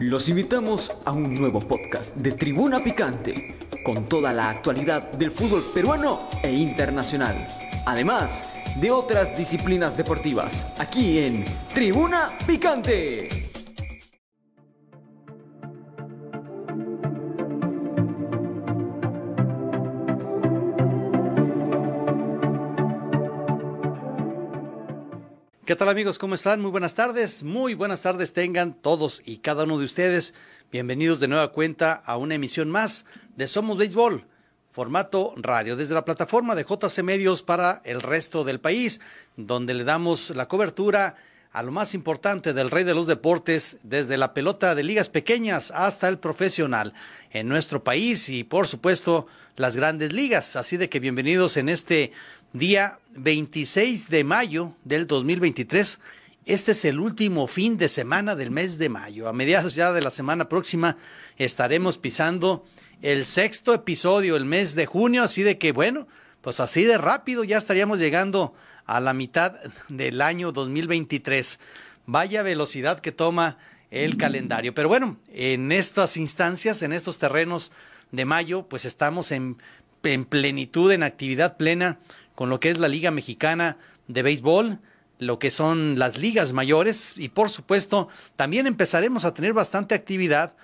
Los invitamos a un nuevo podcast de Tribuna Picante, con toda la actualidad del fútbol peruano e internacional, además de otras disciplinas deportivas, aquí en Tribuna Picante. ¿Qué tal amigos? ¿Cómo están? Muy buenas tardes. Muy buenas tardes tengan todos y cada uno de ustedes. Bienvenidos de nueva cuenta a una emisión más de Somos Béisbol, formato radio, desde la plataforma de JC Medios para el resto del país, donde le damos la cobertura a lo más importante del rey de los deportes, desde la pelota de ligas pequeñas hasta el profesional en nuestro país y por supuesto las grandes ligas. Así de que bienvenidos en este día 26 de mayo del 2023. Este es el último fin de semana del mes de mayo. A mediados ya de la semana próxima estaremos pisando el sexto episodio, el mes de junio, así de que bueno, pues así de rápido ya estaríamos llegando a la mitad del año 2023. Vaya velocidad que toma el calendario. Pero bueno, en estas instancias, en estos terrenos de mayo, pues estamos en, en plenitud, en actividad plena con lo que es la Liga Mexicana de Béisbol, lo que son las ligas mayores y por supuesto también empezaremos a tener bastante actividad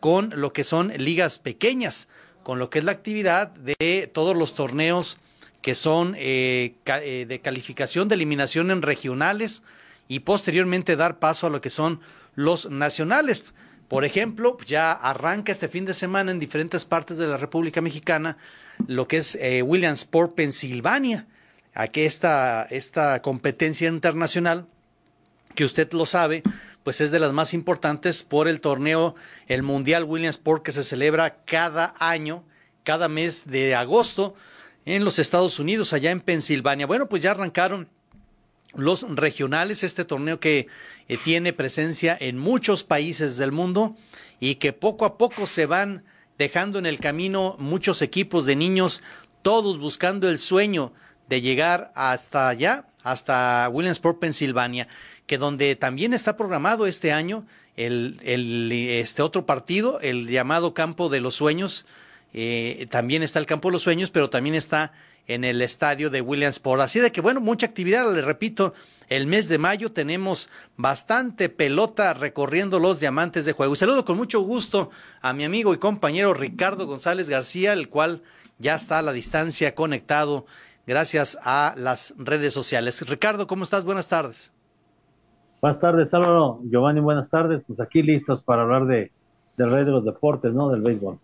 con lo que son ligas pequeñas, con lo que es la actividad de todos los torneos que son eh, eh, de calificación de eliminación en regionales y posteriormente dar paso a lo que son los nacionales. Por ejemplo, ya arranca este fin de semana en diferentes partes de la República Mexicana lo que es eh, Williamsport, Pensilvania. Aquí esta, esta competencia internacional, que usted lo sabe, pues es de las más importantes por el torneo, el Mundial Williamsport, que se celebra cada año, cada mes de agosto, en los Estados Unidos, allá en Pensilvania. Bueno, pues ya arrancaron los regionales, este torneo que eh, tiene presencia en muchos países del mundo y que poco a poco se van dejando en el camino muchos equipos de niños, todos buscando el sueño de llegar hasta allá, hasta Williamsport, Pensilvania, que donde también está programado este año el, este otro partido, el llamado Campo de los Sueños. Eh, también está el Campo de los Sueños, pero también está en el estadio de Williamsport. Así de que, bueno, mucha actividad, le repito, el mes de mayo tenemos bastante pelota recorriendo los diamantes de juego. Y saludo con mucho gusto a mi amigo y compañero Ricardo González García, el cual ya está a la distancia conectado gracias a las redes sociales. Ricardo, ¿cómo estás? Buenas tardes. Buenas tardes, Álvaro. Giovanni, buenas tardes. Pues aquí listos para hablar de, del rey de los deportes, ¿no? Del béisbol.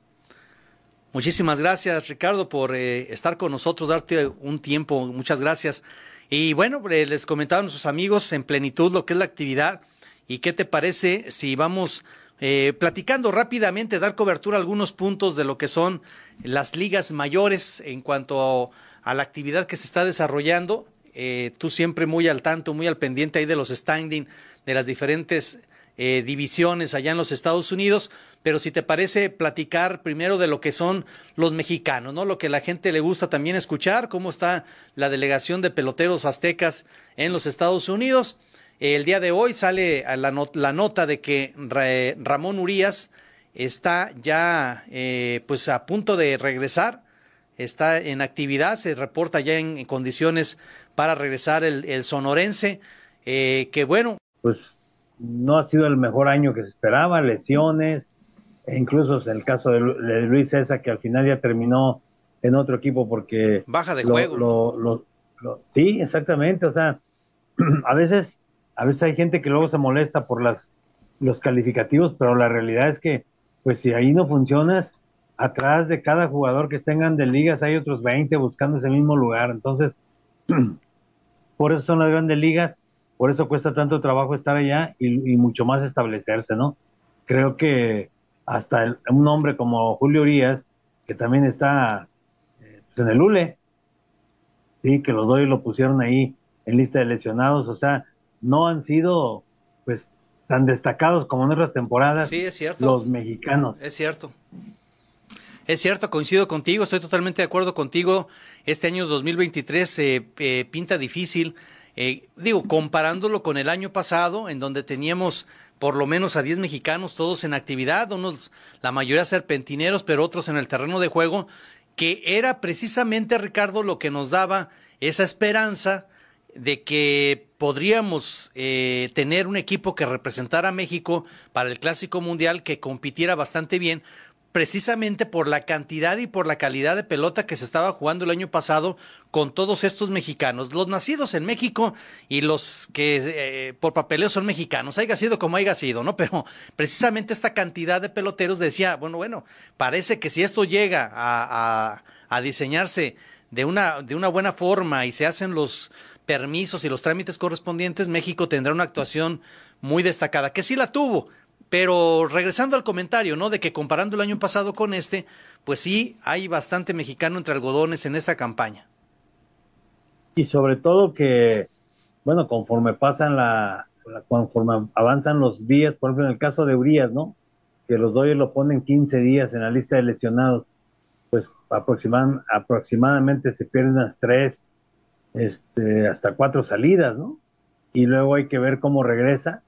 Muchísimas gracias, Ricardo, por eh, estar con nosotros, darte un tiempo. Muchas gracias. Y bueno, eh, les comentaba a nuestros amigos en plenitud lo que es la actividad. ¿Y qué te parece si vamos eh, platicando rápidamente, dar cobertura a algunos puntos de lo que son las ligas mayores en cuanto a, la actividad que se está desarrollando? Eh, tú siempre muy al tanto, muy al pendiente ahí de los standing de las diferentes eh, divisiones allá en los Estados Unidos, pero si te parece platicar primero de lo que son los mexicanos, ¿no? Lo que la gente le gusta también escuchar, cómo está la delegación de peloteros aztecas en los Estados Unidos. El día de hoy sale la, la nota de que Ramón Urias está ya eh, pues a punto de regresar, está en actividad, se reporta ya en, condiciones para regresar el, el sonorense, eh, que bueno. Pues no ha sido el mejor año que se esperaba, lesiones, e incluso en el caso de, Luis César, que al final ya terminó en otro equipo porque... Baja de juego. sí, exactamente, o sea, a veces, a veces hay gente que luego se molesta por las, los calificativos, pero la realidad es que, pues si ahí no funcionas, atrás de cada jugador que estén de ligas hay otros 20 buscando ese mismo lugar, entonces, por eso son las grandes ligas por eso cuesta tanto trabajo estar allá y, mucho más establecerse, ¿no? Creo que hasta un hombre como Julio Urias, que también está eh, pues, en el ULE, sí, que los doy lo pusieron ahí en lista de lesionados, o sea, no han sido pues tan destacados como en otras temporadas sí, es cierto. los mexicanos. Es cierto. Es cierto, coincido contigo, estoy totalmente de acuerdo contigo. Este año 2023 se eh, pinta difícil Eh, digo, comparándolo con el año pasado, en donde teníamos por lo menos a 10 mexicanos, todos en actividad, unos, la mayoría serpentineros, pero otros en el terreno de juego, que era precisamente, Ricardo, lo que nos daba esa esperanza de que podríamos eh, tener un equipo que representara a México para el Clásico Mundial, que compitiera bastante bien, precisamente por la cantidad y por la calidad de pelota que se estaba jugando el año pasado con todos estos mexicanos, los nacidos en México y los que eh, por papeleo son mexicanos, haya sido como haya sido, ¿no? Pero precisamente esta cantidad de peloteros decía, bueno, bueno, parece que si esto llega a, a diseñarse de una, de una buena forma y se hacen los permisos y los trámites correspondientes, México tendrá una actuación muy destacada, que sí la tuvo, pero regresando al comentario, ¿no? De que comparando el año pasado con este, pues sí, hay bastante mexicano entre algodones en esta campaña. Y sobre todo que, bueno, conforme pasan la, conforme avanzan los días, por ejemplo, en el caso de Urias, ¿no? Que los Dodgers lo ponen 15 días en la lista de lesionados, pues aproximadamente se pierden unas tres, este, hasta cuatro salidas, ¿no? Y luego hay que ver cómo regresa,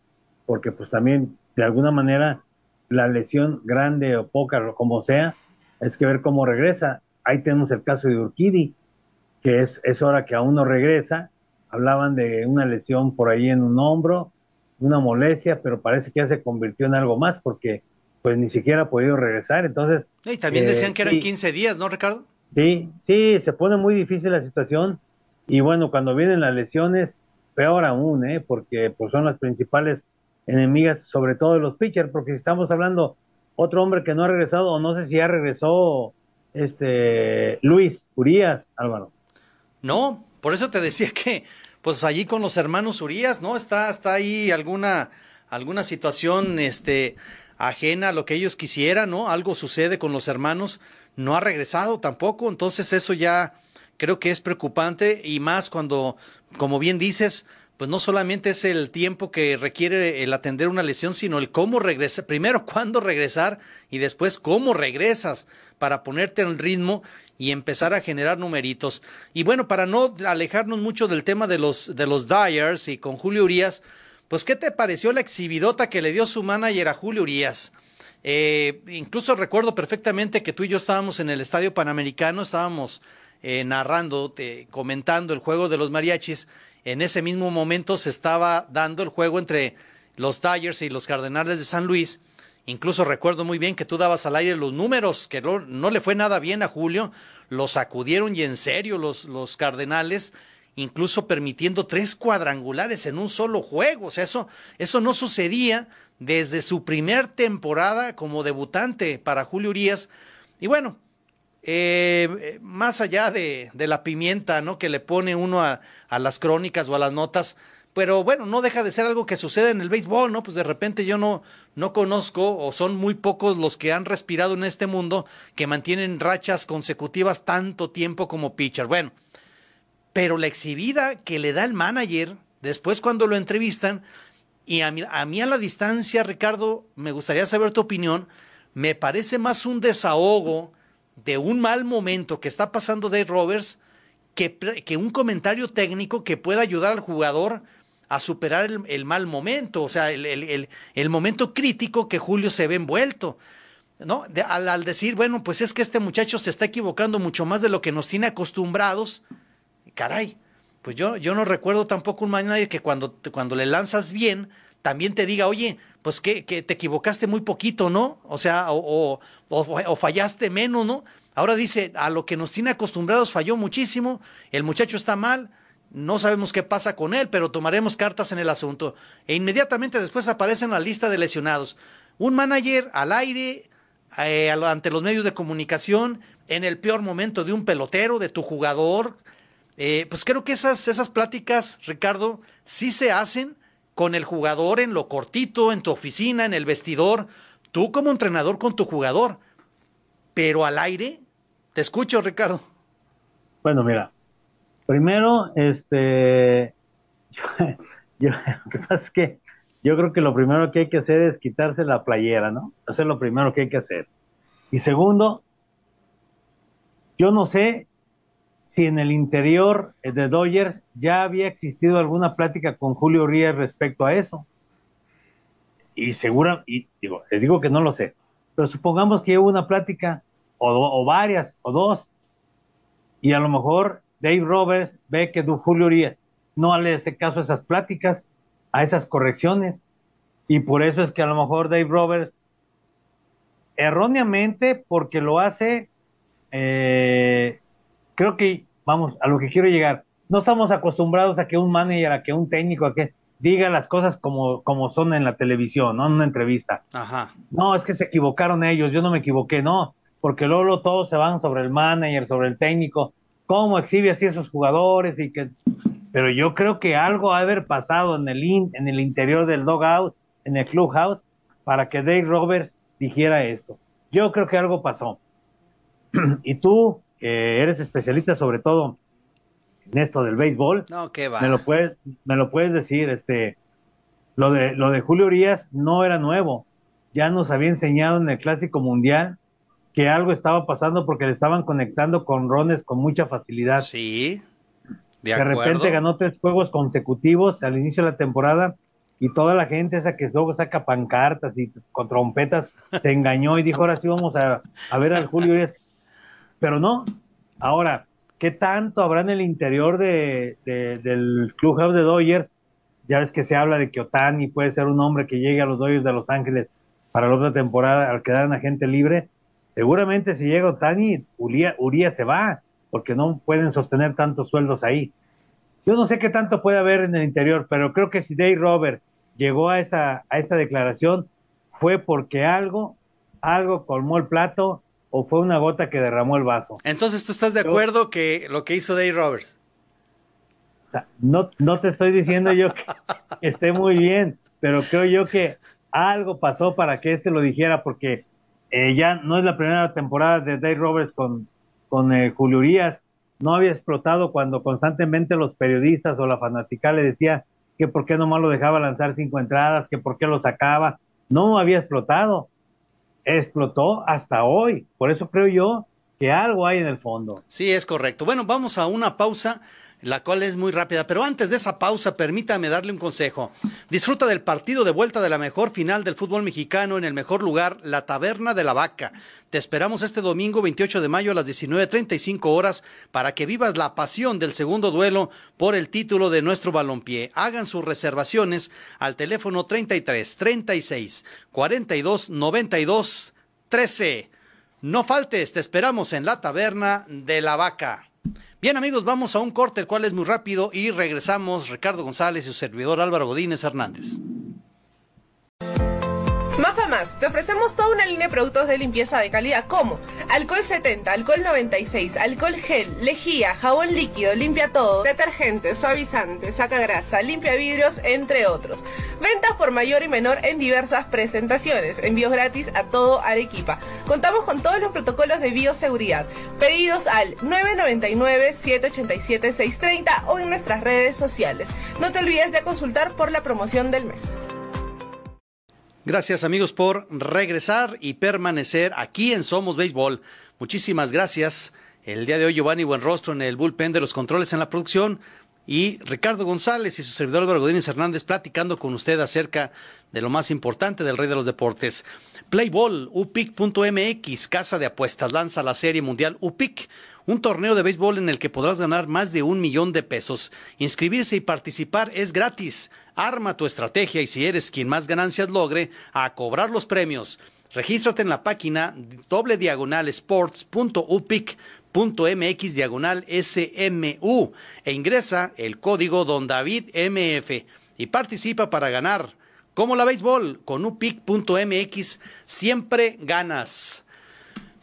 porque pues también de alguna manera la lesión grande o poca, o como sea, es que ver cómo regresa. Ahí tenemos el caso de Urquidi, que es, es hora que aún no regresa. Hablaban de una lesión por ahí en un hombro, una molestia, pero parece que ya se convirtió en algo más porque pues ni siquiera ha podido regresar. Entonces. Y también decían que eran eh, 15 días, ¿no, Ricardo? Sí, sí, se pone muy difícil la situación. Y bueno, cuando vienen las lesiones, peor aún, ¿eh? porque pues son las principales enemigas, sobre todo de los pitchers, porque si estamos hablando otro hombre que no ha regresado, o no sé si ya regresó este Luis Urias, Álvaro. No, por eso te decía que, pues allí con los hermanos Urias, ¿no? Está, está ahí alguna, alguna situación, este, ajena a lo que ellos quisieran, ¿no? Algo sucede con los hermanos, no ha regresado tampoco, entonces eso ya creo que es preocupante y más cuando, como bien dices, pues no solamente es el tiempo que requiere el atender una lesión, sino el cómo regresar, primero cuándo regresar y después cómo regresas para ponerte en ritmo y empezar a generar numeritos. Y bueno, para no alejarnos mucho del tema de los, de los Dyers y con Julio Urias, pues ¿qué te pareció la exhibidota que le dio su manager a Julio Urias? Eh, incluso recuerdo perfectamente que tú y yo estábamos en el Estadio Panamericano, estábamos eh, narrando, comentando el juego de los mariachis en ese mismo momento se estaba dando el juego entre los Tigers y los Cardenales de San Luis. Incluso recuerdo muy bien que tú dabas al aire los números, que no, le fue nada bien a Julio. Los sacudieron y en serio los, los Cardenales, incluso permitiendo tres cuadrangulares en un solo juego. O sea, eso, eso no sucedía desde su primer temporada como debutante para Julio Urias. Y bueno, eh, más allá de, la pimienta, ¿no? Que le pone uno a, las crónicas o a las notas, pero bueno, no deja de ser algo que sucede en el béisbol, ¿no? Pues de repente yo no, no conozco o son muy pocos los que han respirado en este mundo que mantienen rachas consecutivas tanto tiempo como pitcher. Bueno, pero la exhibida que le da el manager después cuando lo entrevistan, y a mí, a mí a la distancia, Ricardo, me gustaría saber tu opinión, me parece más un desahogo de un mal momento que está pasando Dave Roberts que, que un comentario técnico que pueda ayudar al jugador a superar el, mal momento, o sea, el, el, el, momento crítico que Julio se ve envuelto. ¿no? al, al, decir, bueno, pues es que este muchacho se está equivocando mucho más de lo que nos tiene acostumbrados, caray, pues yo, yo no recuerdo tampoco un manager que cuando, cuando le lanzas bien, también te diga, oye, pues que, que te equivocaste muy poquito, ¿no? O sea, o, fallaste menos, ¿no? Ahora dice, a lo que nos tiene acostumbrados falló muchísimo, el muchacho está mal, no sabemos qué pasa con él, pero tomaremos cartas en el asunto. E inmediatamente después aparece en la lista de lesionados. Un manager al aire, eh, ante los medios de comunicación, en el peor momento de un pelotero, de tu jugador. Eh, pues creo que esas, esas pláticas, Ricardo, sí se hacen con el jugador en lo cortito, en tu oficina, en el vestidor, tú como entrenador con tu jugador. Pero al aire, te escucho, Ricardo. Bueno, mira, primero, este, yo, lo que pasa es que yo creo que lo primero que hay que hacer es quitarse la playera, ¿no? Eso es lo primero que hay que hacer. Y segundo, yo no sé si en el interior de Dodgers ya había existido alguna plática con Julio Ríos respecto a eso. Y segura, y digo, digo que no lo sé, pero supongamos que hubo una plática, o, varias, o dos, y a lo mejor Dave Roberts ve que Julio Ríos no le hace caso a esas pláticas, a esas correcciones, y por eso es que a lo mejor Dave Roberts, erróneamente, porque lo hace, eh, creo que vamos, a lo que quiero llegar. No estamos acostumbrados a que un manager, a que un técnico, a que diga las cosas como, como son en la televisión, ¿no? En una entrevista. Ajá. No, es que se equivocaron ellos, yo no me equivoqué, no, porque luego todos se van sobre el manager, sobre el técnico, cómo exhibe así esos jugadores y que... Pero yo creo que algo ha de haber pasado en el, en el interior del dogout, en el clubhouse, para que Dave Roberts dijera esto. Yo creo que algo pasó. y tú, que eres especialista sobre todo en esto del béisbol, no, qué va. me lo puedes, me lo puedes decir, este, lo de, lo de Julio Urias no era nuevo, ya nos había enseñado en el Clásico Mundial que algo estaba pasando porque le estaban conectando con rones con mucha facilidad. Sí, de, de repente ganó tres juegos consecutivos al inicio de la temporada y toda la gente esa que luego saca pancartas y con trompetas se engañó y dijo ahora sí vamos a, a ver al Julio Urias pero no. Ahora, ¿qué tanto habrá en el interior de, del clubhouse de Dodgers? Ya ves que se habla de que Otani puede ser un hombre que llegue a los Dodgers de Los Ángeles para la otra temporada al quedar en agente libre. Seguramente si llega Otani, Urias se va, porque no pueden sostener tantos sueldos ahí. Yo no sé qué tanto puede haber en el interior, pero creo que si Dave Roberts llegó a esta, a esta declaración fue porque algo, algo colmó el plato o fue una gota que derramó el vaso. Entonces, ¿tú estás de acuerdo que lo que hizo Dave Roberts? No, no te estoy diciendo yo que esté muy bien, pero creo yo que algo pasó para que este lo dijera, porque eh, ya no es la primera temporada de Dave Roberts con, con eh, Julio Urias. No había explotado cuando constantemente los periodistas o la fanática le decía que por qué nomás lo dejaba lanzar cinco entradas, que por qué lo sacaba. No había explotado explotó hasta hoy. Por eso creo yo que algo hay en el fondo. Sí, es correcto. Bueno, vamos a una pausa la cual es muy rápida. Pero antes de esa pausa, permítame darle un consejo. Disfruta del partido de vuelta de la mejor final del fútbol mexicano en el mejor lugar, la Taberna de la Vaca. Te esperamos este domingo 28 de mayo a las 19.35 horas para que vivas la pasión del segundo duelo por el título de nuestro balompié. Hagan sus reservaciones al teléfono 33 36 42 92 13. No faltes, te esperamos en la Taberna de la Vaca. Bien amigos, vamos a un corte, el cual es muy rápido y regresamos Ricardo González y su servidor Álvaro Godínez Hernández. Más, te ofrecemos toda una línea de productos de limpieza de calidad como alcohol 70, alcohol 96, alcohol gel, lejía, jabón líquido, limpia todo, detergente, suavizante, saca grasa, limpia vidrios, entre otros. Ventas por mayor y menor en diversas presentaciones, envíos gratis a todo Arequipa. Contamos con todos los protocolos de bioseguridad. Pedidos al 999-787-630 o en nuestras redes sociales. No te olvides de consultar por la promoción del mes. Gracias amigos por regresar y permanecer aquí en Somos Béisbol. Muchísimas gracias. El día de hoy Giovanni Buenrostro en el bullpen de los controles en la producción y Ricardo González y su servidor Álvaro Godínez Hernández platicando con usted acerca de lo más importante del rey de los deportes. Playball, upic.mx, casa de apuestas, lanza la serie mundial UPIC, un torneo de béisbol en el que podrás ganar más de un millón de pesos. Inscribirse y participar es gratis. Arma tu estrategia y si eres quien más ganancias logre, a cobrar los premios. Regístrate en la página doble diagonal sports.upic.mx diagonal SMU e ingresa el código Don David MF y participa para ganar. Como la béisbol, con upic.mx siempre ganas.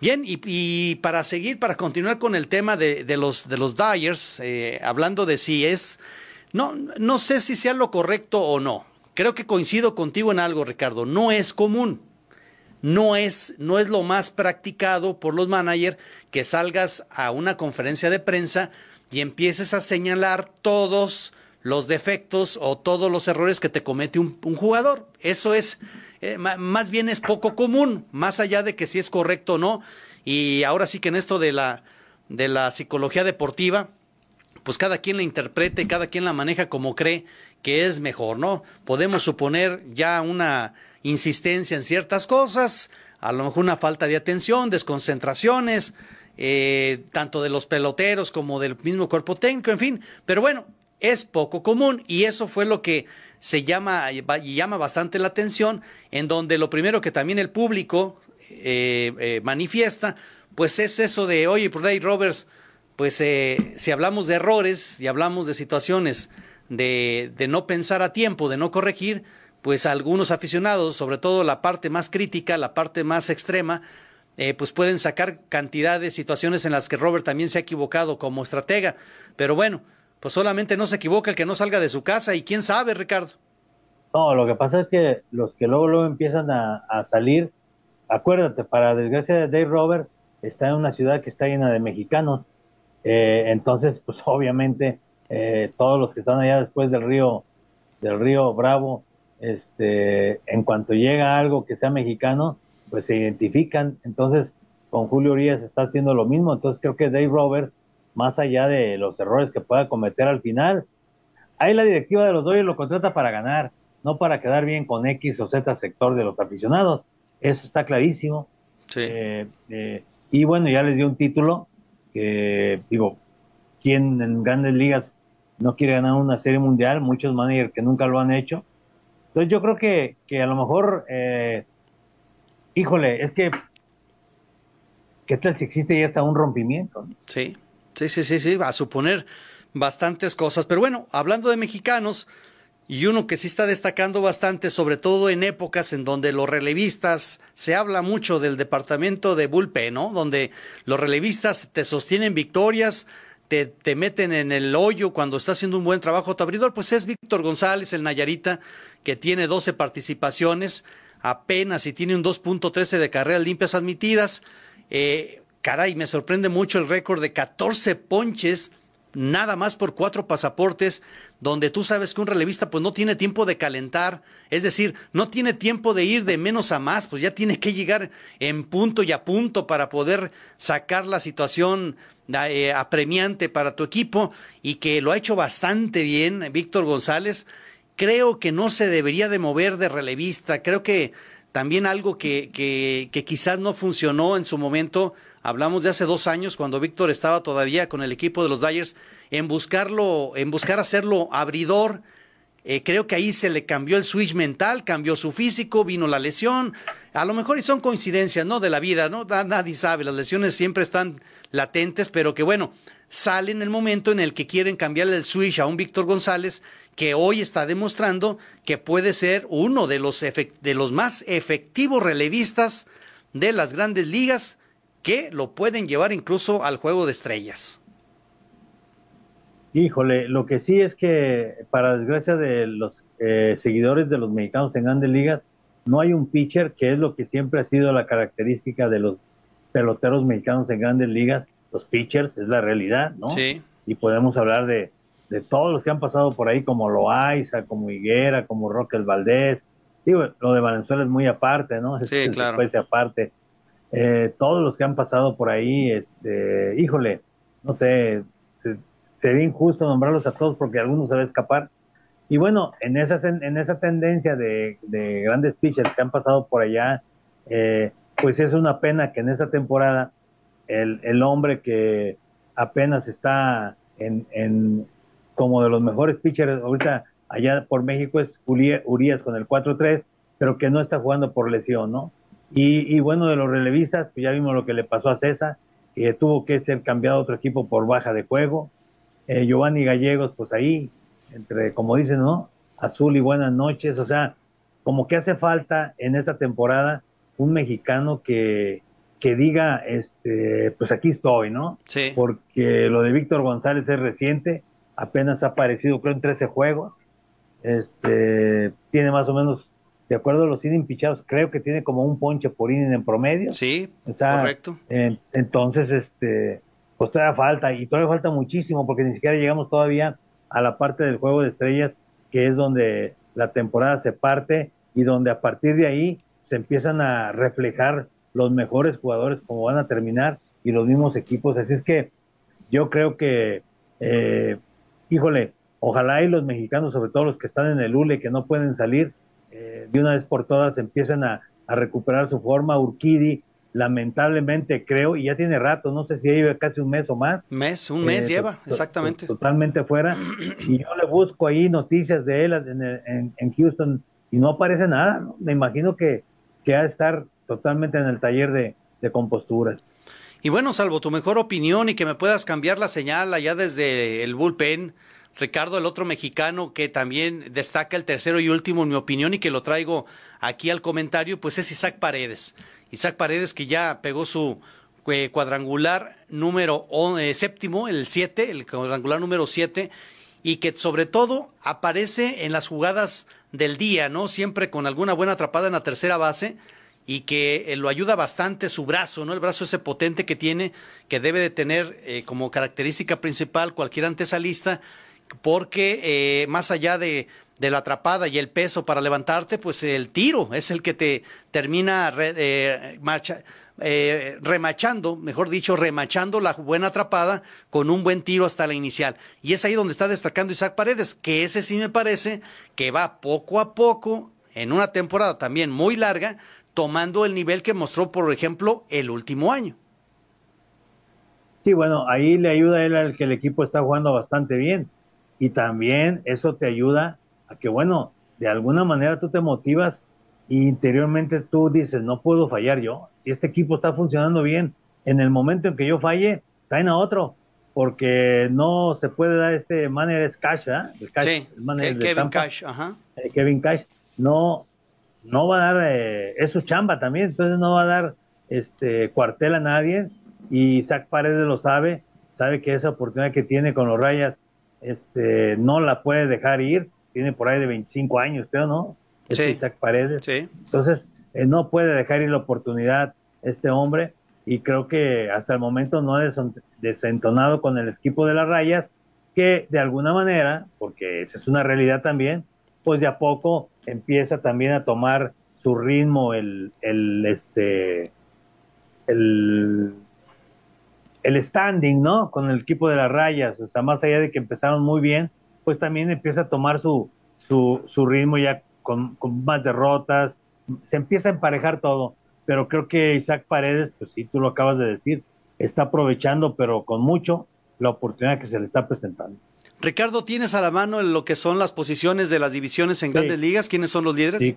Bien, y, para seguir, para continuar con el tema de, los, de los Dyers, eh, hablando de si es, no, no sé si sea lo correcto o no. Creo que coincido contigo en algo, Ricardo. No es común. No es, no es lo más practicado por los managers que salgas a una conferencia de prensa y empieces a señalar todos los defectos o todos los errores que te comete un, un jugador. Eso es, eh, más bien es poco común, más allá de que si es correcto o no. Y ahora sí que en esto de la, de la psicología deportiva, pues cada quien la interprete, cada quien la maneja como cree que es mejor, ¿no? Podemos suponer ya una insistencia en ciertas cosas, a lo mejor una falta de atención, desconcentraciones, eh, tanto de los peloteros como del mismo cuerpo técnico, en fin, pero bueno, es poco común y eso fue lo que se llama llama bastante la atención, en donde lo primero que también el público eh, eh, manifiesta, pues es eso de, oye, por Dave Roberts, pues eh, si hablamos de errores y hablamos de situaciones de, de, no pensar a tiempo, de no corregir, pues algunos aficionados, sobre todo la parte más crítica, la parte más extrema, eh, pues pueden sacar cantidad de situaciones en las que Robert también se ha equivocado como estratega. Pero bueno, pues solamente no se equivoca el que no salga de su casa y quién sabe, Ricardo. No, lo que pasa es que los que luego, empiezan a, a salir, acuérdate, para desgracia de Dave Robert, está en una ciudad que está llena de mexicanos eh, entonces, pues obviamente eh, todos los que están allá después del río, del río Bravo, este, en cuanto llega algo que sea mexicano, pues se identifican. Entonces, con Julio Urias está haciendo lo mismo. Entonces, creo que Dave Roberts, más allá de los errores que pueda cometer al final, ahí la directiva de los Dodgers lo contrata para ganar, no para quedar bien con X o Z sector de los aficionados. Eso está clarísimo. Sí. Eh, eh, y bueno, ya les dio un título que digo, ¿quién en grandes ligas no quiere ganar una serie mundial? Muchos managers que nunca lo han hecho. Entonces yo creo que, que a lo mejor, eh, híjole, es que, ¿qué tal si existe ya hasta un rompimiento? Sí, sí, sí, sí, sí, va a suponer bastantes cosas. Pero bueno, hablando de mexicanos, y uno que sí está destacando bastante, sobre todo en épocas en donde los relevistas, se habla mucho del departamento de bullpen, ¿no? Donde los relevistas te sostienen victorias, te, te meten en el hoyo cuando está haciendo un buen trabajo tu abridor, pues es Víctor González, el Nayarita, que tiene 12 participaciones, apenas y tiene un 2.13 de carreras limpias admitidas. Eh, caray, me sorprende mucho el récord de 14 ponches nada más por cuatro pasaportes, donde tú sabes que un relevista pues no tiene tiempo de calentar, es decir, no tiene tiempo de ir de menos a más, pues ya tiene que llegar en punto y a punto para poder sacar la situación eh, apremiante para tu equipo y que lo ha hecho bastante bien Víctor González. Creo que no se debería de mover de relevista, creo que también algo que, que, que quizás no funcionó en su momento Hablamos de hace dos años cuando Víctor estaba todavía con el equipo de los Dyers en buscarlo, en buscar hacerlo abridor. Eh, creo que ahí se le cambió el switch mental, cambió su físico, vino la lesión. A lo mejor y son coincidencias, ¿no? De la vida, ¿no? Nadie sabe, las lesiones siempre están latentes, pero que bueno, sale en el momento en el que quieren cambiarle el switch a un Víctor González que hoy está demostrando que puede ser uno de los, de los más efectivos relevistas de las grandes ligas que lo pueden llevar incluso al juego de estrellas. Híjole, lo que sí es que, para desgracia de los eh, seguidores de los mexicanos en grandes ligas, no hay un pitcher, que es lo que siempre ha sido la característica de los peloteros mexicanos en grandes ligas, los pitchers, es la realidad, ¿no? Sí. Y podemos hablar de, de todos los que han pasado por ahí, como Loaiza, como Higuera, como Roque Valdés. Digo, lo de Valenzuela es muy aparte, ¿no? Sí, es, claro. Es aparte eh, todos los que han pasado por ahí, este, híjole, no sé, se, sería injusto nombrarlos a todos porque algunos se va a escapar. Y bueno, en esa, en esa tendencia de, de grandes pitchers que han pasado por allá, eh, pues es una pena que en esta temporada el, el hombre que apenas está en, en, como de los mejores pitchers ahorita allá por México es Urias con el 4-3, pero que no está jugando por lesión, ¿no? Y, y, bueno, de los relevistas, pues ya vimos lo que le pasó a César, que tuvo que ser cambiado a otro equipo por baja de juego. Eh, Giovanni Gallegos, pues ahí, entre, como dicen, ¿no? Azul y buenas noches. O sea, como que hace falta en esta temporada un mexicano que, que diga, este, pues aquí estoy, ¿no? Sí. Porque lo de Víctor González es reciente, apenas ha aparecido, creo, en 13 juegos. Este, tiene más o menos de acuerdo a los innings pichados, creo que tiene como un ponche por inning en promedio. Sí, o sea, correcto. Eh, entonces, este, pues todavía falta, y todavía falta muchísimo, porque ni siquiera llegamos todavía a la parte del juego de estrellas, que es donde la temporada se parte y donde a partir de ahí se empiezan a reflejar los mejores jugadores, como van a terminar y los mismos equipos. Así es que yo creo que, eh, híjole, ojalá y los mexicanos, sobre todo los que están en el ULE, que no pueden salir, eh, de una vez por todas empiecen a, a recuperar su forma. Urquidi, lamentablemente creo, y ya tiene rato, no sé si lleva casi un mes o más. Mes, un mes eh, lleva, exactamente. Totalmente fuera. Y yo le busco ahí noticias de él en, en- en Houston y no aparece nada. ¿no? Me imagino que, que ha de estar totalmente en el taller de, de composturas. Y bueno, salvo tu mejor opinión y que me puedas cambiar la señal allá desde el bullpen, Ricardo, el otro mexicano que también destaca el tercero y último en mi opinión y que lo traigo aquí al comentario, pues es Isaac Paredes. Isaac Paredes que ya pegó su eh, cuadrangular número eh, séptimo, el 7, el cuadrangular número 7, y que sobre todo aparece en las jugadas del día, ¿no? Siempre con alguna buena atrapada en la tercera base y que eh, lo ayuda bastante su brazo, ¿no? El brazo ese potente que tiene, que debe de tener como característica principal cualquier antesalista, porque eh, más allá de, la atrapada y el peso para levantarte, pues el tiro es el que te termina re- eh, eh, remachando, mejor dicho, remachando la buena atrapada con un buen tiro hasta la inicial. Y es ahí donde está destacando Isaac Paredes, que ese sí me parece que va poco a poco, en una temporada también muy larga, tomando el nivel que mostró, por ejemplo, el último año. Sí, bueno, ahí le ayuda a él al que el equipo está jugando bastante bien. Y también eso te ayuda a que, bueno, de alguna manera tú te motivas y interiormente tú dices, no puedo fallar yo. Si este equipo está funcionando bien, en el momento en que yo falle, traen a otro. Porque no se puede dar este manager Cash, ¿verdad? El Cash, sí, el Kevin Tampa Cash, ajá. eh, Kevin Cash, no, no va a dar, eh, es su chamba también, entonces no va a dar este cuartel a nadie y Zach Paredes lo sabe, sabe que esa oportunidad que tiene con los Rayas este, no la puede dejar ir, tiene por ahí de 25 años, creo, ¿no? Este Sí. Isaac Paredes. Sí. Entonces, eh, no puede dejar ir la oportunidad este hombre y creo que hasta el momento no ha desentonado con el equipo de las rayas, que de alguna manera, porque esa es una realidad también, pues de a poco empieza también a tomar su ritmo el, el este el el standing, ¿no? Con el equipo de las rayas, o sea, más allá de que empezaron muy bien, pues también empieza a tomar su, su, su ritmo ya con, con más derrotas, se empieza a emparejar todo, pero creo que Isaac Paredes, pues sí, tú lo acabas de decir, está aprovechando, pero con mucho, la oportunidad que se le está presentando. Ricardo, ¿tienes a la mano lo que son las posiciones de las divisiones en Sí. grandes ligas? ¿Quiénes son los líderes? Sí,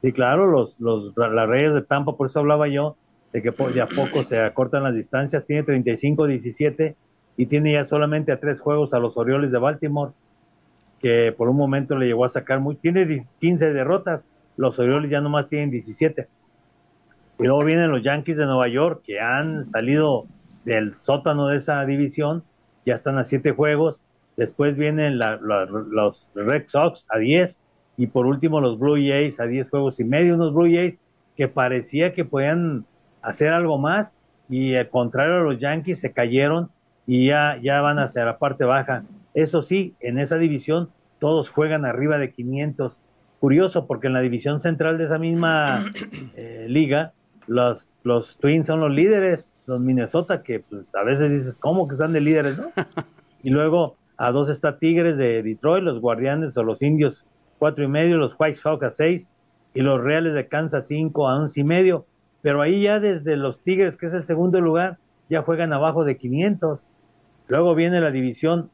sí claro, los, los, las Reyes de Tampa, por eso hablaba yo, de que de a poco se acortan las distancias, tiene 35-17 y tiene ya solamente a tres juegos a los Orioles de Baltimore, que por un momento le llegó a sacar muy, tiene 10 15 derrotas, los Orioles ya nomás tienen 17. Y luego vienen los Yankees de Nueva York, que han salido del sótano de esa división, ya están a siete juegos, después vienen los Red Sox a 10, y por último los Blue Jays a 10 juegos y medio, unos Blue Jays que parecía que podían hacer algo más y al contrario a los Yankees se cayeron y ya, ya van hacia la parte baja. Eso sí, en esa división todos juegan arriba de 500. Curioso porque en la división central de esa misma eh, liga los, los Twins son los líderes, los Minnesota que pues a veces dices, ¿cómo que están de líderes? no? Y luego a dos está Tigres de Detroit, los Guardianes o los Indios cuatro y medio, los White Sox a seis y los Reales de Kansas cinco a once y medio. Pero ahí ya desde los Tigres, que es el segundo lugar, ya juegan abajo de 500. Luego viene la división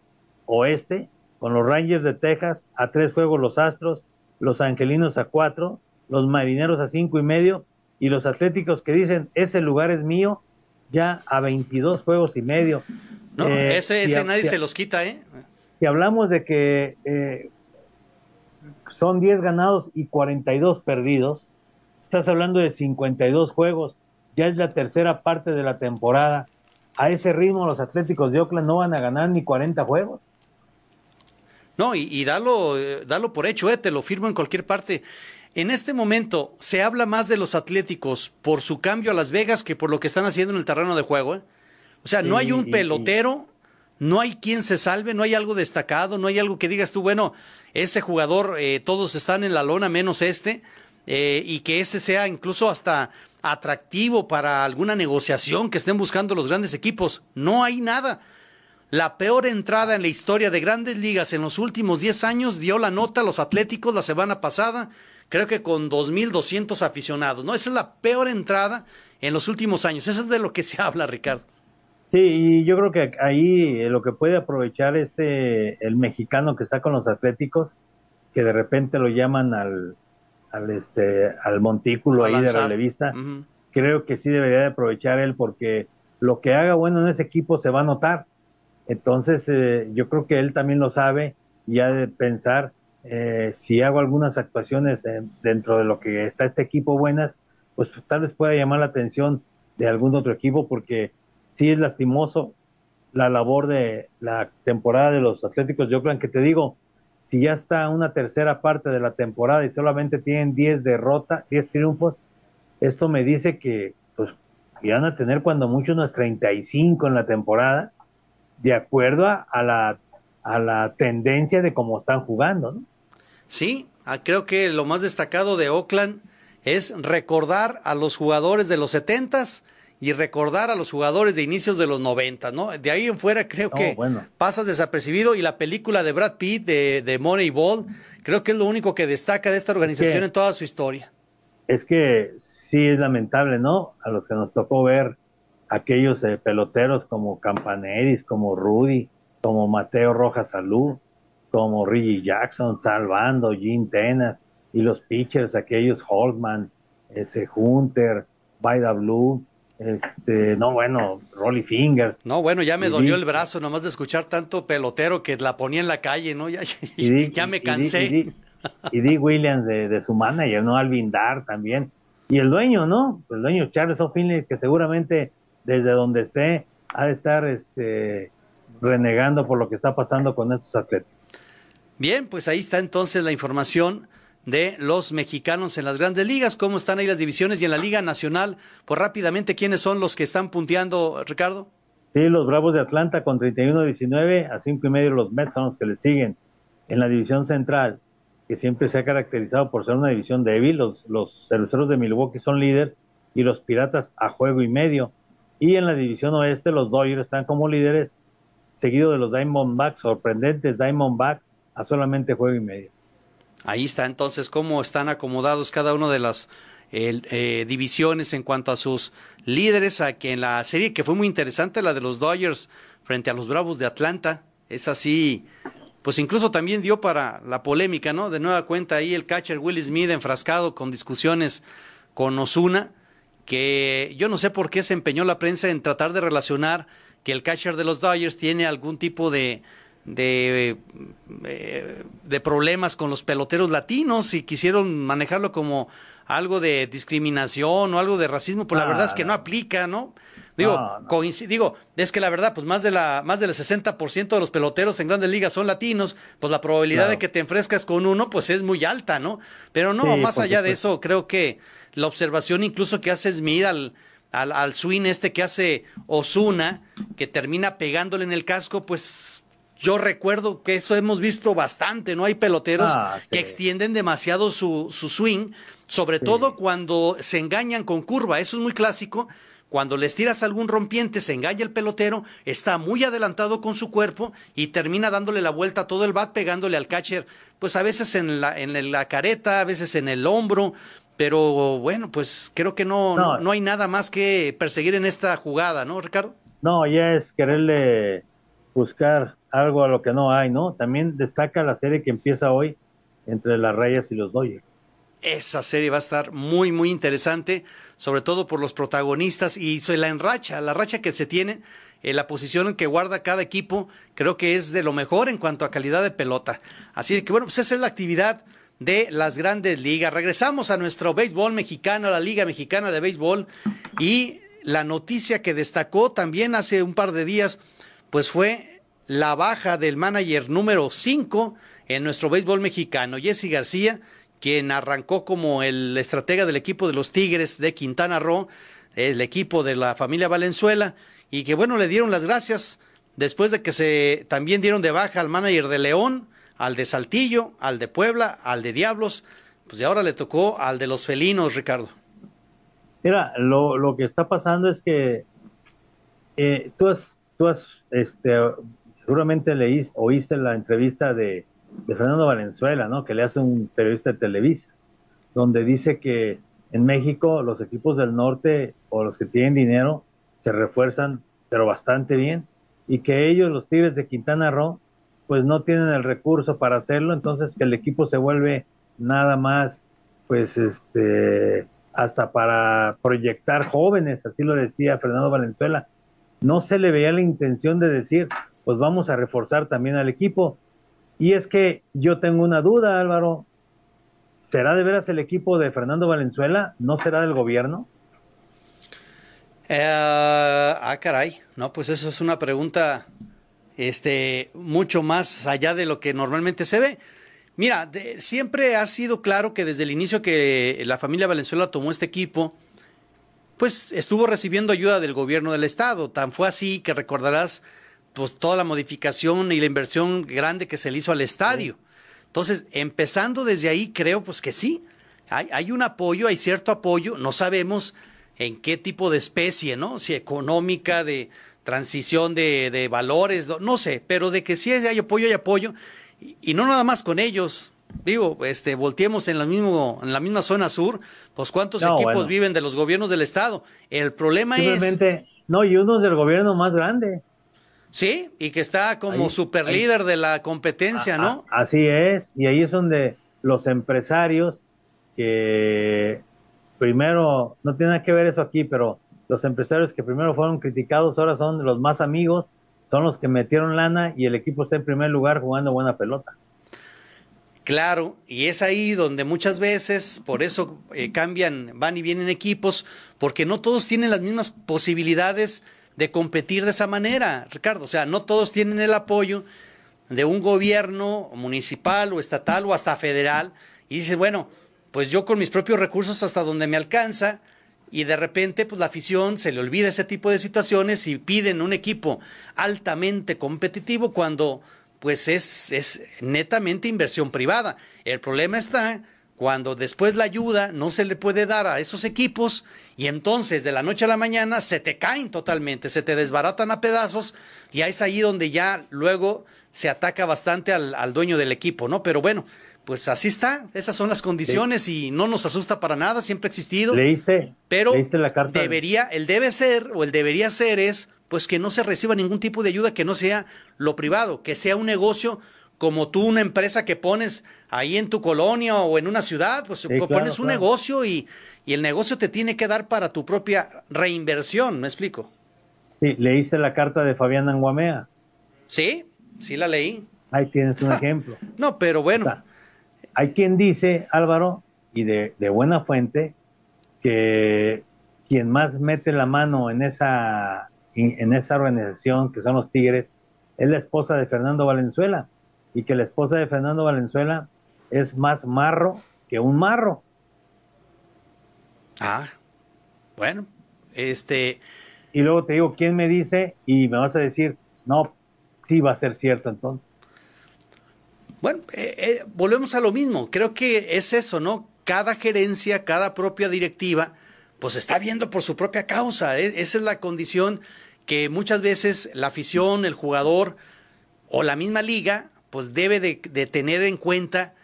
oeste con los Rangers de Texas a tres juegos los Astros, los Angelinos a cuatro, los Marineros a cinco y medio y los Atléticos que dicen ese lugar es mío ya a 22 juegos y medio. No, Eh, ese, ese nadie si se los quita, ¿eh? si hablamos de que eh, son 10 ganados y 42 perdidos, estás hablando de 52 juegos, ya es la tercera parte de la temporada. A ese ritmo los Atléticos de Oakland no van a ganar ni 40 juegos. No, y, y dalo, eh, dalo por hecho, eh, te lo firmo en cualquier parte. En este momento se habla más de los Atléticos por su cambio a Las Vegas que por lo que están haciendo en el terreno de juego. ¿eh? O sea, no hay un pelotero, no hay quien se salve, no hay algo destacado, no hay algo que digas tú, bueno, ese jugador, eh, todos están en la lona menos este. Eh, y que ese sea incluso hasta atractivo para alguna negociación que estén buscando los grandes equipos. No hay nada. La peor entrada en la historia de grandes ligas en los últimos 10 años dio la nota a los Atléticos la semana pasada, creo que con 2.200 aficionados. ¿no? Esa es la peor entrada en los últimos años. Eso es de lo que se habla, Ricardo. Sí, y yo creo que ahí eh, lo que puede aprovechar este el mexicano que está con los Atléticos, que de repente lo llaman al, al este al montículo ahí de relevista, creo que sí debería de aprovechar él porque lo que haga bueno en ese equipo se va a notar. Entonces, eh, yo creo que él también lo sabe y ha de pensar eh, si hago algunas actuaciones dentro de lo que está este equipo buenas, pues tal vez pueda llamar la atención de algún otro equipo porque sí es lastimoso la labor de la temporada de los Atléticos de Oakland, que te digo, si ya está una tercera parte de la temporada y solamente tienen 10 derrotas, 10 triunfos, esto me dice que pues van a tener cuando mucho unos 35 en la temporada, de acuerdo a, la, a la tendencia de cómo están jugando, ¿no? Sí, ah, creo que lo más destacado de Oakland es recordar a los jugadores de los 70s y recordar a los jugadores de inicios de los 90, ¿no? De ahí en fuera creo que pasas desapercibido y la película de Brad Pitt de, de Moneyball creo que es lo único que destaca de esta organización en toda su historia. Es que sí es lamentable, ¿no? A los que nos tocó ver aquellos eh, peloteros como Campaneris, como Rudy, como Mateo Rojas Salud, como Reggie Jackson, Salvando, Gene Tenas, y los pitchers, aquellos Holtman, ese Hunter, Baida Blue, este, no, bueno, Rolly Fingers. No, bueno, ya me dolió el brazo nomás de escuchar tanto pelotero que la ponía en la calle, ¿no? Ya, ya me cansé. Y Dick Williams de, su manager, ¿no? Alvin Dar también. Y el dueño, ¿no? El dueño Charles O'Finley, que seguramente desde donde esté ha de estar este, renegando por lo que está pasando con estos atletas. Bien, pues ahí está entonces la información de los mexicanos en las grandes ligas, cómo están ahí las divisiones y en la Liga Nacional, pues rápidamente, ¿quiénes son los que están punteando, Ricardo? Sí, los Bravos de Atlanta con 31-19, a 5 y medio los Mets son los que le siguen. En la división central, que siempre se ha caracterizado por ser una división débil, los, los cerveceros de Milwaukee son líder y los Piratas a juego y medio. Y en la división oeste, los Dodgers están como líderes, seguido de los Diamondbacks, sorprendentes Diamondbacks, a solamente juego y medio. Ahí está entonces cómo están acomodados cada una de las eh, divisiones en cuanto a sus líderes, a que en la serie que fue muy interesante, la de los Dodgers frente a los Bravos de Atlanta, es así, pues incluso también dio para la polémica, ¿no? De nueva cuenta ahí el catcher Will Smith enfrascado con discusiones con Osuna, que yo no sé por qué se empeñó la prensa en tratar de relacionar que el catcher de los Dodgers tiene algún tipo de de, eh, de problemas con los peloteros latinos y quisieron manejarlo como algo de discriminación o algo de racismo, pues la verdad es que no aplica, ¿no? Digo, digo, es que la verdad, pues más de la más del 60% de los peloteros en Grandes Ligas son latinos, pues la probabilidad de que te enfrescas con uno pues es muy alta, ¿no? Pero no, más allá de eso, creo que la observación incluso que hace Smith al al, al swing este que hace Osuna, que termina pegándole en el casco, pues yo recuerdo que eso hemos visto bastante, ¿no? Hay peloteros ah, que extienden demasiado su, su swing, sobre todo cuando se engañan con curva, eso es muy clásico. Cuando les tiras algún rompiente, se engaña el pelotero, está muy adelantado con su cuerpo y termina dándole la vuelta a todo el bat, pegándole al catcher, pues a veces en la, en la careta, a veces en el hombro, pero bueno, pues creo que no, no, no hay nada más que perseguir en esta jugada, ¿no, Ricardo? No, ya es quererle buscar algo a lo que no hay, ¿no? También destaca la serie que empieza hoy entre las Rayas y los Dodgers. Esa serie va a estar muy, muy interesante, sobre todo por los protagonistas y la enracha, la racha que se tiene, en la posición que guarda cada equipo, creo que es de lo mejor en cuanto a calidad de pelota. Así que bueno, pues esa es la actividad de las grandes ligas. Regresamos a nuestro béisbol mexicano, a la Liga Mexicana de Béisbol y la noticia que destacó también hace un par de días, pues fue la baja del manager número 5 en nuestro béisbol mexicano, Jesse García, quien arrancó como el estratega del equipo de los Tigres de Quintana Roo, el equipo de la familia Valenzuela, y que bueno, le dieron las gracias después de que se también dieron de baja al manager de León, al de Saltillo, al de Puebla, al de Diablos, pues ahora le tocó al de los felinos, Ricardo. Mira, lo, lo que está pasando es que eh, tú has, tú has este, seguramente leíste, oíste la entrevista de, de, Fernando Valenzuela, ¿no? Que le hace un periodista de Televisa, donde dice que en México los equipos del norte o los que tienen dinero se refuerzan, pero bastante bien, y que ellos, los Tigres de Quintana Roo, pues no tienen el recurso para hacerlo, entonces que el equipo se vuelve nada más, pues, este, hasta para proyectar jóvenes, así lo decía Fernando Valenzuela. No se le veía la intención de decir, pues vamos a reforzar también al equipo. Y es que yo tengo una duda, Álvaro. ¿Será de veras el equipo de Fernando Valenzuela? ¿No será del gobierno? Eh, ah, caray. No, pues eso es una pregunta este, mucho más allá de lo que normalmente se ve. Mira, siempre ha sido claro que desde el inicio que la familia Valenzuela tomó este equipo, pues estuvo recibiendo ayuda del gobierno del estado. Tan fue así que recordarás pues toda la modificación y la inversión grande que se le hizo al estadio. Entonces, empezando desde ahí, creo pues que sí, hay, hay un apoyo, hay cierto apoyo, no sabemos en qué tipo de especie, ¿no? Si económica, de transición de, de valores, no sé, pero de que sí hay apoyo, hay apoyo y, no nada más con ellos. Digo, este, volteemos en la, mismo, en la misma zona sur, pues cuántos equipos viven de los gobiernos del estado. El problema es... No, y uno es del gobierno más grande. Sí, y que está como super líder de la competencia, ¿no? así es, y ahí es donde los empresarios que primero, no tiene nada que ver eso aquí, pero los empresarios que primero fueron criticados ahora son los más amigos son los que metieron lana y el equipo está en primer lugar jugando buena pelota. Claro, y es ahí donde muchas veces, por eso eh, cambian, van y vienen equipos, porque no todos tienen las mismas posibilidades de competir de esa manera, Ricardo. O sea, no todos tienen el apoyo de un gobierno municipal o estatal o hasta federal. Y dices, bueno, pues yo con mis propios recursos hasta donde me alcanza, y de repente pues la afición se le olvida ese tipo de situaciones y piden un equipo altamente competitivo cuando pues es, es netamente inversión privada. El problema está cuando después la ayuda no se le puede dar a esos equipos y entonces de la noche a la mañana se te caen totalmente, se te desbaratan a pedazos y es ahí donde ya luego se ataca bastante al, al dueño del equipo, ¿no? Pero bueno, pues así está, esas son las condiciones y no nos asusta para nada, siempre ha existido. Leíste, pero ¿leíste la carta? debería, el debe ser o el debería ser es pues que no se reciba ningún tipo de ayuda que no sea lo privado, que sea un negocio como tú una empresa que pones ahí en tu colonia o en una ciudad, pues pones un negocio y, y el negocio te tiene que dar para tu propia reinversión, ¿me explico? Sí, leíste la carta de Fabián Anguamea. Sí, sí la leí. Ahí tienes un ejemplo. no, pero bueno. Hay quien dice, Álvaro, y de, buena fuente, que quien más mete la mano en esa, en esa organización, que son los Tigres, es la esposa de Fernando Valenzuela, y que la esposa de Fernando Valenzuela es más marro que un marro. Ah, bueno, este... Y luego te digo, ¿quién me dice? Y me vas a decir, no, sí va a ser cierto entonces. Bueno, eh, eh, volvemos a lo mismo. Creo que es eso, ¿no? Cada gerencia, cada propia directiva, pues está viendo por su propia causa. ¿eh? Esa es la condición que muchas veces la afición, el jugador o la misma liga, pues debe de, tener en cuenta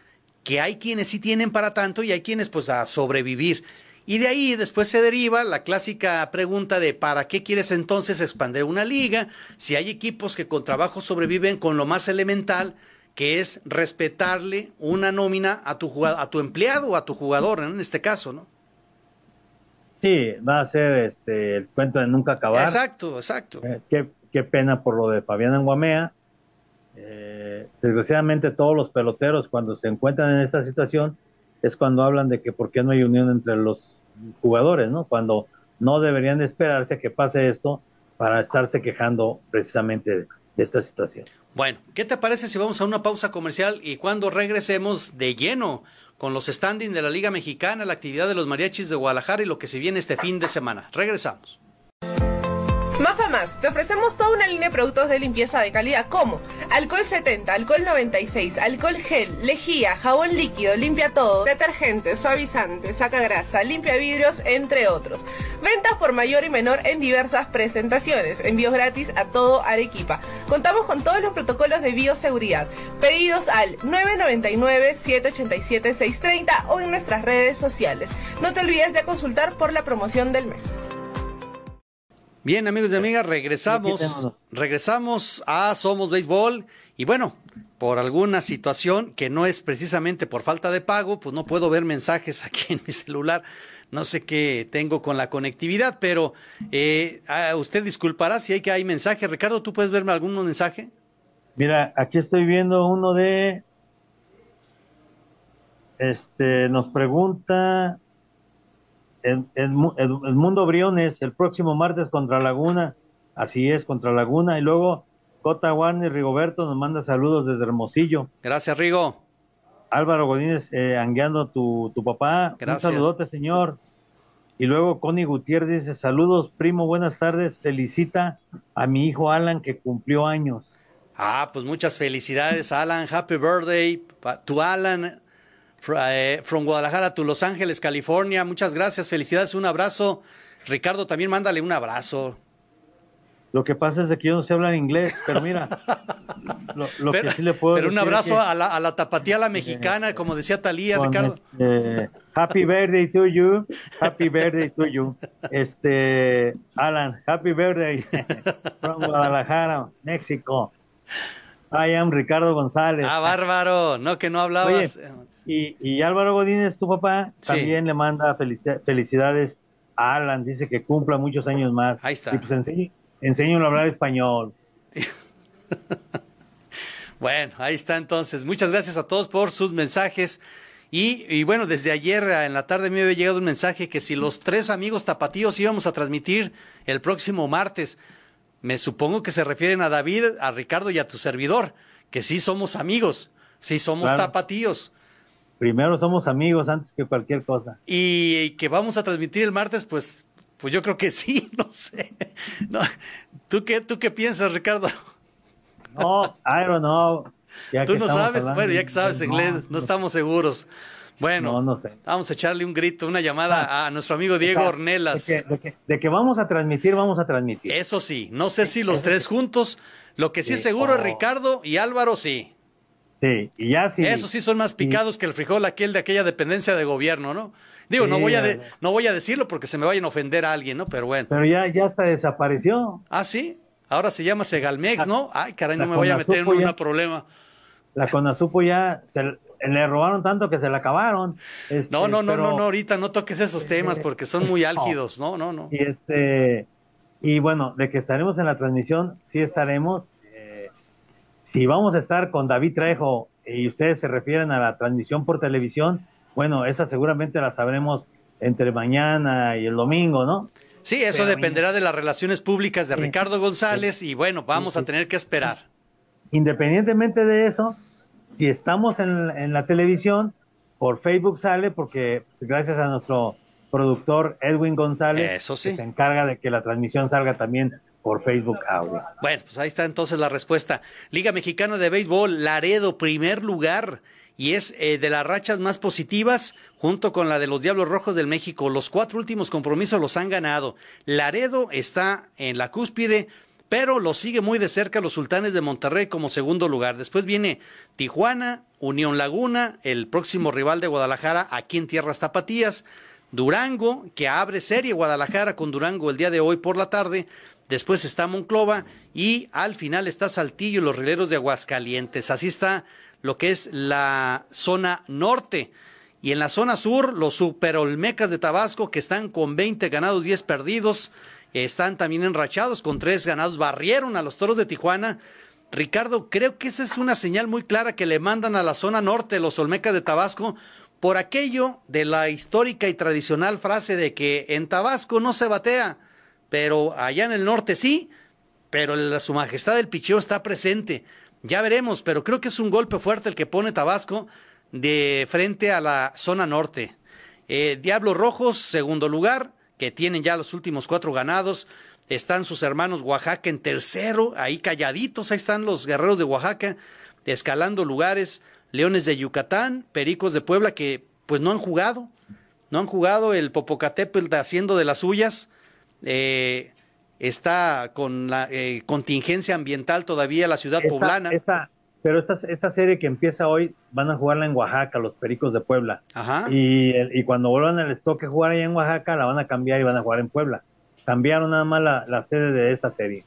que hay quienes sí tienen para tanto y hay quienes pues a sobrevivir. Y de ahí después se deriva la clásica pregunta de ¿para qué quieres entonces expandir una liga? Si hay equipos que con trabajo sobreviven con lo más elemental, que es respetarle una nómina a tu, a tu empleado o a tu jugador, en este caso, ¿no? Sí, va a ser este, el cuento de nunca acabar. Exacto, exacto. Eh, qué, pena por lo de Fabián Anguamea. Eh, desgraciadamente todos los peloteros cuando se encuentran en esta situación es cuando hablan de que por qué no hay unión entre los jugadores, ¿no? Cuando no deberían de esperarse que pase esto para estarse quejando precisamente de esta situación. Bueno, ¿qué te parece si vamos a una pausa comercial y cuando regresemos de lleno con los standings de la Liga Mexicana, la actividad de los mariachis de Guadalajara y lo que se viene este fin de semana? Regresamos. Mafa Más, te ofrecemos toda una línea de productos de limpieza de calidad como alcohol 70, alcohol 96, alcohol gel, lejía, jabón líquido, limpia todo, detergente, suavizante, saca grasa, limpia vidrios, entre otros. Ventas por mayor y menor en diversas presentaciones. Envíos gratis a todo Arequipa. Contamos con todos los protocolos de bioseguridad. Pedidos al 999-787-630 o en nuestras redes sociales. No te olvides de consultar por la promoción del mes. Bien, amigos y amigas, regresamos, regresamos a Somos Béisbol y bueno, por alguna situación que no es precisamente por falta de pago, pues no puedo ver mensajes aquí en mi celular. No sé qué tengo con la conectividad, pero eh, ah, usted disculpará si hay que hay mensaje. Ricardo, ¿tú puedes verme algún mensaje? Mira, aquí estoy viendo uno de, este, nos pregunta el, Mundo Briones el próximo martes contra Laguna. Así es, contra Laguna. Y luego Cota y Rigoberto nos manda saludos desde Hermosillo. Gracias, Rigo. Álvaro Godínez, eh, angueando tu, tu papá. Gracias. Un saludote, señor. Y luego Connie Gutiérrez dice, saludos, primo, buenas tardes. Felicita a mi hijo Alan que cumplió años. Ah, pues muchas felicidades, Alan. Happy birthday to Alan. Eh, from Guadalajara to Los Ángeles, California. Muchas gracias, felicidades, un abrazo. Ricardo, también mándale un abrazo. Lo que pasa es que yo no sé hablar inglés, pero mira, lo, que sí le puedo Pero un abrazo a, la, a la tapatía, a la mexicana, como decía Talía, Ricardo. Este, happy birthday to you, happy birthday to you. Este, Alan, happy birthday from Guadalajara, México. I am Ricardo González. Ah, bárbaro, no que no hablabas. Y, Álvaro Godínez, tu papá, también le manda felicidades a Alan, dice que cumpla muchos años más. Ahí está. Y pues enseño, a hablar español. bueno, ahí está entonces. Muchas gracias a todos por sus mensajes. Y, bueno, desde ayer en la tarde me había llegado un mensaje que si los tres amigos tapatíos íbamos a transmitir el próximo martes, me supongo que se refieren a David, a Ricardo y a tu servidor, que sí somos amigos, sí somos tapatíos primero somos amigos antes que cualquier cosa. Y que vamos a transmitir el martes, pues, pues yo creo que sí, no sé. No, ¿Tú qué, tú qué piensas, Ricardo? No, I don't know. Tú no sabes, bueno, ya que sabes inglés, no, estamos seguros. Bueno, no, sé. vamos a echarle un grito, una llamada ah, a nuestro amigo Diego Ornelas. De que, vamos a transmitir, vamos a transmitir. Eso sí, no sé si los tres juntos. Lo que sí, es seguro es Ricardo y Álvaro, sí. Sí, y ya sí. Esos sí son más picados que el frijol aquel de aquella dependencia de gobierno, ¿no? Digo, no, voy a no voy a decirlo porque se me vayan a ofender a alguien, ¿no? Pero bueno. Pero ya, ya hasta desapareció. Ah, sí. Ahora se llama Segalmex, ¿no? Ay, caray, no me voy a meter en un problema. La Conasupo ya se, le robaron tanto que se la acabaron. Este, no, no, no, no, no, ahorita no toques esos temas porque son muy álgidos, no, no, no. Y este, y bueno, de que estaremos en la transmisión, sí estaremos si vamos a estar con David Trejo y ustedes se refieren a la transmisión por televisión, bueno, esa seguramente la sabremos entre mañana y el domingo, ¿no? Sí, eso dependerá de las relaciones públicas de Ricardo González y bueno, vamos a tener que esperar. Independientemente de eso, si estamos en, la televisión, por Facebook sale porque gracias a nuestro productor Edwin González, se encarga de que la transmisión salga también por Facebook Audio. Bueno, pues ahí está entonces la respuesta. Liga Mexicana de Béisbol, Laredo, primer lugar. Y es eh, de las rachas más positivas, junto con la de los Diablos Rojos del México. Los cuatro últimos compromisos los han ganado. Laredo está en la cúspide, pero lo sigue muy de cerca los Sultanes de Monterrey como segundo lugar. Después viene Tijuana, Unión Laguna, el próximo rival de Guadalajara aquí en Tierras Tapatías. Durango, que abre serie Guadalajara con Durango el día de hoy por la tarde después está Monclova y al final está Saltillo y los rileros de Aguascalientes. Así está lo que es la zona norte. Y en la zona sur, los superolmecas de Tabasco, que están con 20 ganados, 10 perdidos, están también enrachados con 3 ganados, barrieron a los toros de Tijuana. Ricardo, creo que esa es una señal muy clara que le mandan a la zona norte los olmecas de Tabasco por aquello de la histórica y tradicional frase de que en Tabasco no se batea pero allá en el norte sí, pero la, su majestad del picheo está presente. Ya veremos, pero creo que es un golpe fuerte el que pone Tabasco de frente a la zona norte. Eh, Diablos Rojos, segundo lugar, que tienen ya los últimos cuatro ganados. están sus hermanos Oaxaca en tercero, ahí calladitos, ahí están los guerreros de Oaxaca, escalando lugares, Leones de Yucatán, Pericos de Puebla, que pues no han jugado, no han jugado, el Popocatépetl haciendo de las suyas, eh, está con la eh, contingencia ambiental todavía la ciudad poblana. pero esta, esta serie que empieza hoy van a jugarla en Oaxaca, los Pericos de Puebla. Ajá. Y, y cuando vuelvan al estoque jugar ahí en Oaxaca, la van a cambiar y van a jugar en Puebla. Cambiaron nada más la, la sede de esta serie.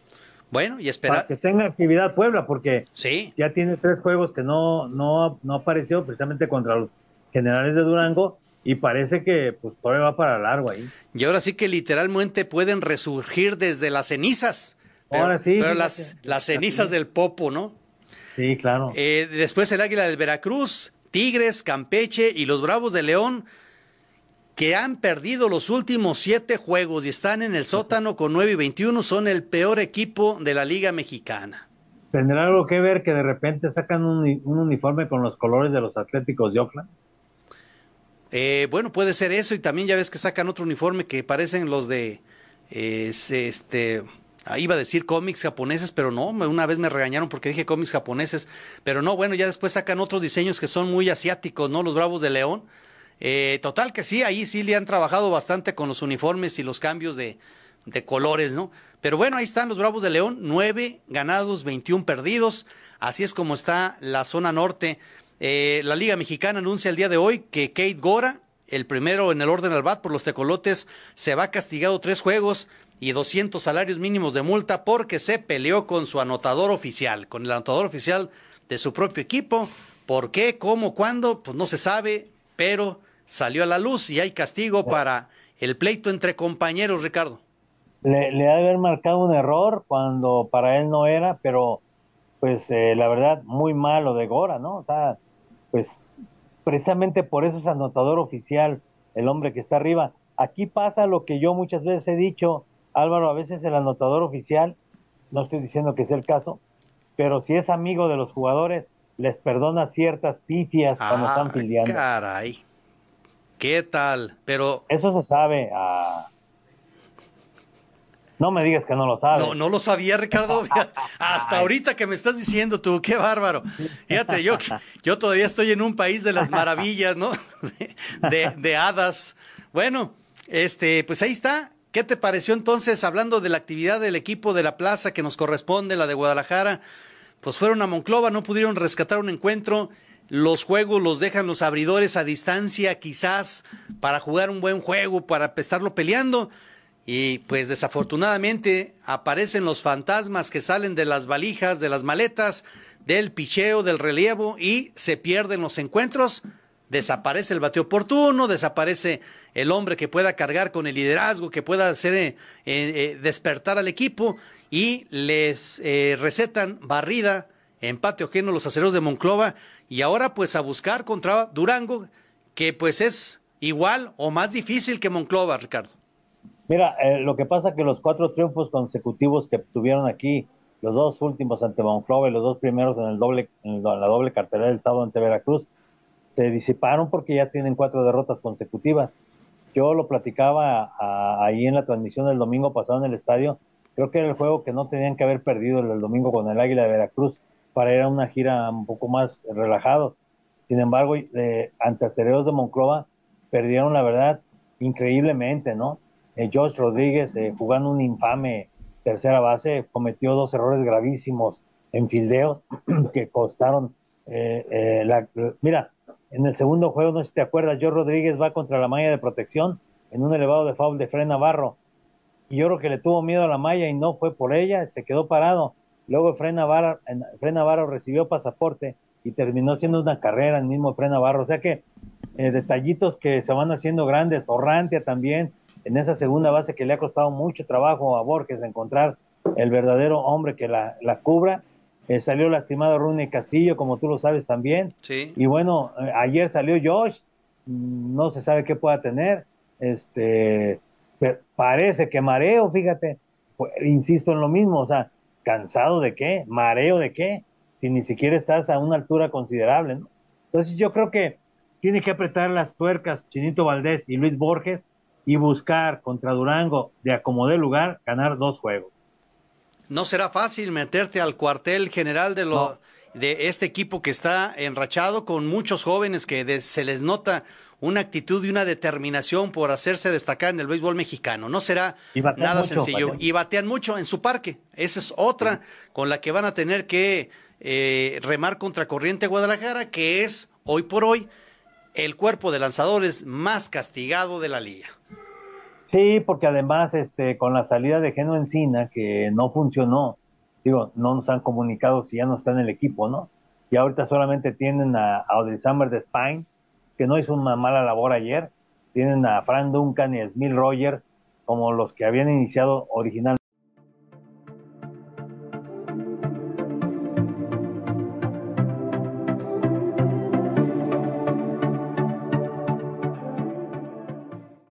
Bueno, y esperar. Para que tenga actividad Puebla, porque sí. ya tiene tres juegos que no, no, no apareció precisamente contra los generales de Durango y parece que pues todavía va para largo ahí. Y ahora sí que literalmente pueden resurgir desde las cenizas. Pero, ahora sí. Pero las, las cenizas del Popo, ¿no? Sí, claro. Eh, después el Águila del Veracruz, Tigres, Campeche y los Bravos de León, que han perdido los últimos siete juegos y están en el sótano con 9 y 21, son el peor equipo de la Liga Mexicana. ¿Tendrá algo que ver que de repente sacan un, un uniforme con los colores de los Atléticos de Oakland? Eh, bueno, puede ser eso y también ya ves que sacan otro uniforme que parecen los de, este, ah, iba a decir cómics japoneses, pero no, una vez me regañaron porque dije cómics japoneses, pero no, bueno, ya después sacan otros diseños que son muy asiáticos, ¿no? Los Bravos de León. Eh, total que sí, ahí sí le han trabajado bastante con los uniformes y los cambios de, de colores, ¿no? Pero bueno, ahí están los Bravos de León, nueve ganados, 21 perdidos, así es como está la zona norte. Eh, la Liga Mexicana anuncia el día de hoy que Kate Gora, el primero en el orden al bat por los tecolotes, se va castigado tres juegos y 200 salarios mínimos de multa porque se peleó con su anotador oficial, con el anotador oficial de su propio equipo. ¿Por qué? ¿Cómo? ¿Cuándo? Pues no se sabe, pero salió a la luz y hay castigo para el pleito entre compañeros, Ricardo. Le, ha de haber marcado un error cuando para él no era, pero pues eh, la verdad, muy malo de Gora, ¿no? O sea, pues precisamente por eso es anotador oficial, el hombre que está arriba. Aquí pasa lo que yo muchas veces he dicho, Álvaro, a veces el anotador oficial, no estoy diciendo que sea el caso, pero si es amigo de los jugadores, les perdona ciertas pifias cuando ah, están peleando. Caray. ¿Qué tal? Pero eso se sabe. Ah, no me digas que no lo sabes. No, no lo sabía, Ricardo. Hasta ahorita que me estás diciendo tú, qué bárbaro. Fíjate, yo, yo todavía estoy en un país de las maravillas, ¿no? De, de, hadas. Bueno, este, pues ahí está. ¿Qué te pareció entonces, hablando de la actividad del equipo de la plaza que nos corresponde, la de Guadalajara? Pues fueron a Monclova, no pudieron rescatar un encuentro. Los juegos los dejan los abridores a distancia, quizás para jugar un buen juego, para estarlo peleando y pues desafortunadamente aparecen los fantasmas que salen de las valijas, de las maletas, del picheo, del relievo y se pierden los encuentros. Desaparece el bateo oportuno, desaparece el hombre que pueda cargar con el liderazgo, que pueda hacer eh, eh, despertar al equipo y les eh, recetan barrida, empate ajeno los aceros de Monclova y ahora pues a buscar contra Durango, que pues es igual o más difícil que Monclova, Ricardo. Mira, eh, lo que pasa que los cuatro triunfos consecutivos que tuvieron aquí, los dos últimos ante Monclova y los dos primeros en, el doble, en la doble cartera del sábado ante Veracruz, se disiparon porque ya tienen cuatro derrotas consecutivas. Yo lo platicaba a, ahí en la transmisión del domingo pasado en el estadio. Creo que era el juego que no tenían que haber perdido el, el domingo con el Águila de Veracruz para ir a una gira un poco más relajado. Sin embargo, eh, ante Acereros de Monclova perdieron la verdad increíblemente, ¿no? Eh, Josh Rodríguez, eh, jugando un infame tercera base, cometió dos errores gravísimos en fildeo que costaron eh, eh, la, mira, en el segundo juego, no sé si te acuerdas, Josh Rodríguez va contra la malla de protección en un elevado de foul de Fred Navarro. Y yo creo que le tuvo miedo a la malla y no fue por ella, se quedó parado. Luego Fred Navarro, recibió pasaporte y terminó siendo una carrera el mismo Fred Navarro. O sea que detallitos que se van haciendo grandes. Orrantia también, en esa segunda base que le ha costado mucho trabajo a Borges de encontrar el verdadero hombre que la, la cubra. Eh, salió lastimado Rune Castillo, como tú lo sabes también. Sí. Y bueno, eh, ayer salió Josh, mm, no se sabe qué pueda tener. Este, parece que mareo, fíjate. Pues, insisto en lo mismo, o sea, cansado de qué, mareo de qué, si ni siquiera estás a una altura considerable, ¿no? Entonces yo creo que tiene que apretar las tuercas Chinito Valdés y Luis Borges y buscar contra Durango de acomodar lugar ganar dos juegos. No será fácil meterte al cuartel general de, lo, de este equipo que está enrachado con muchos jóvenes que se les nota una actitud y una determinación por hacerse destacar en el béisbol mexicano. No será nada sencillo. Y batean mucho en su parque. Esa es otra con la que van a tener que eh, remar contra corriente Guadalajara, que es hoy por hoy el cuerpo de lanzadores más castigado de la liga. Sí, porque además este, con la salida de Geno Encina, que no funcionó, digo, no nos han comunicado si ya no está en el equipo, ¿no? Y ahorita solamente tienen a, a Summer de Spine, que no hizo una mala labor ayer. Tienen a Frank Duncan y a Smith Rogers como los que habían iniciado originalmente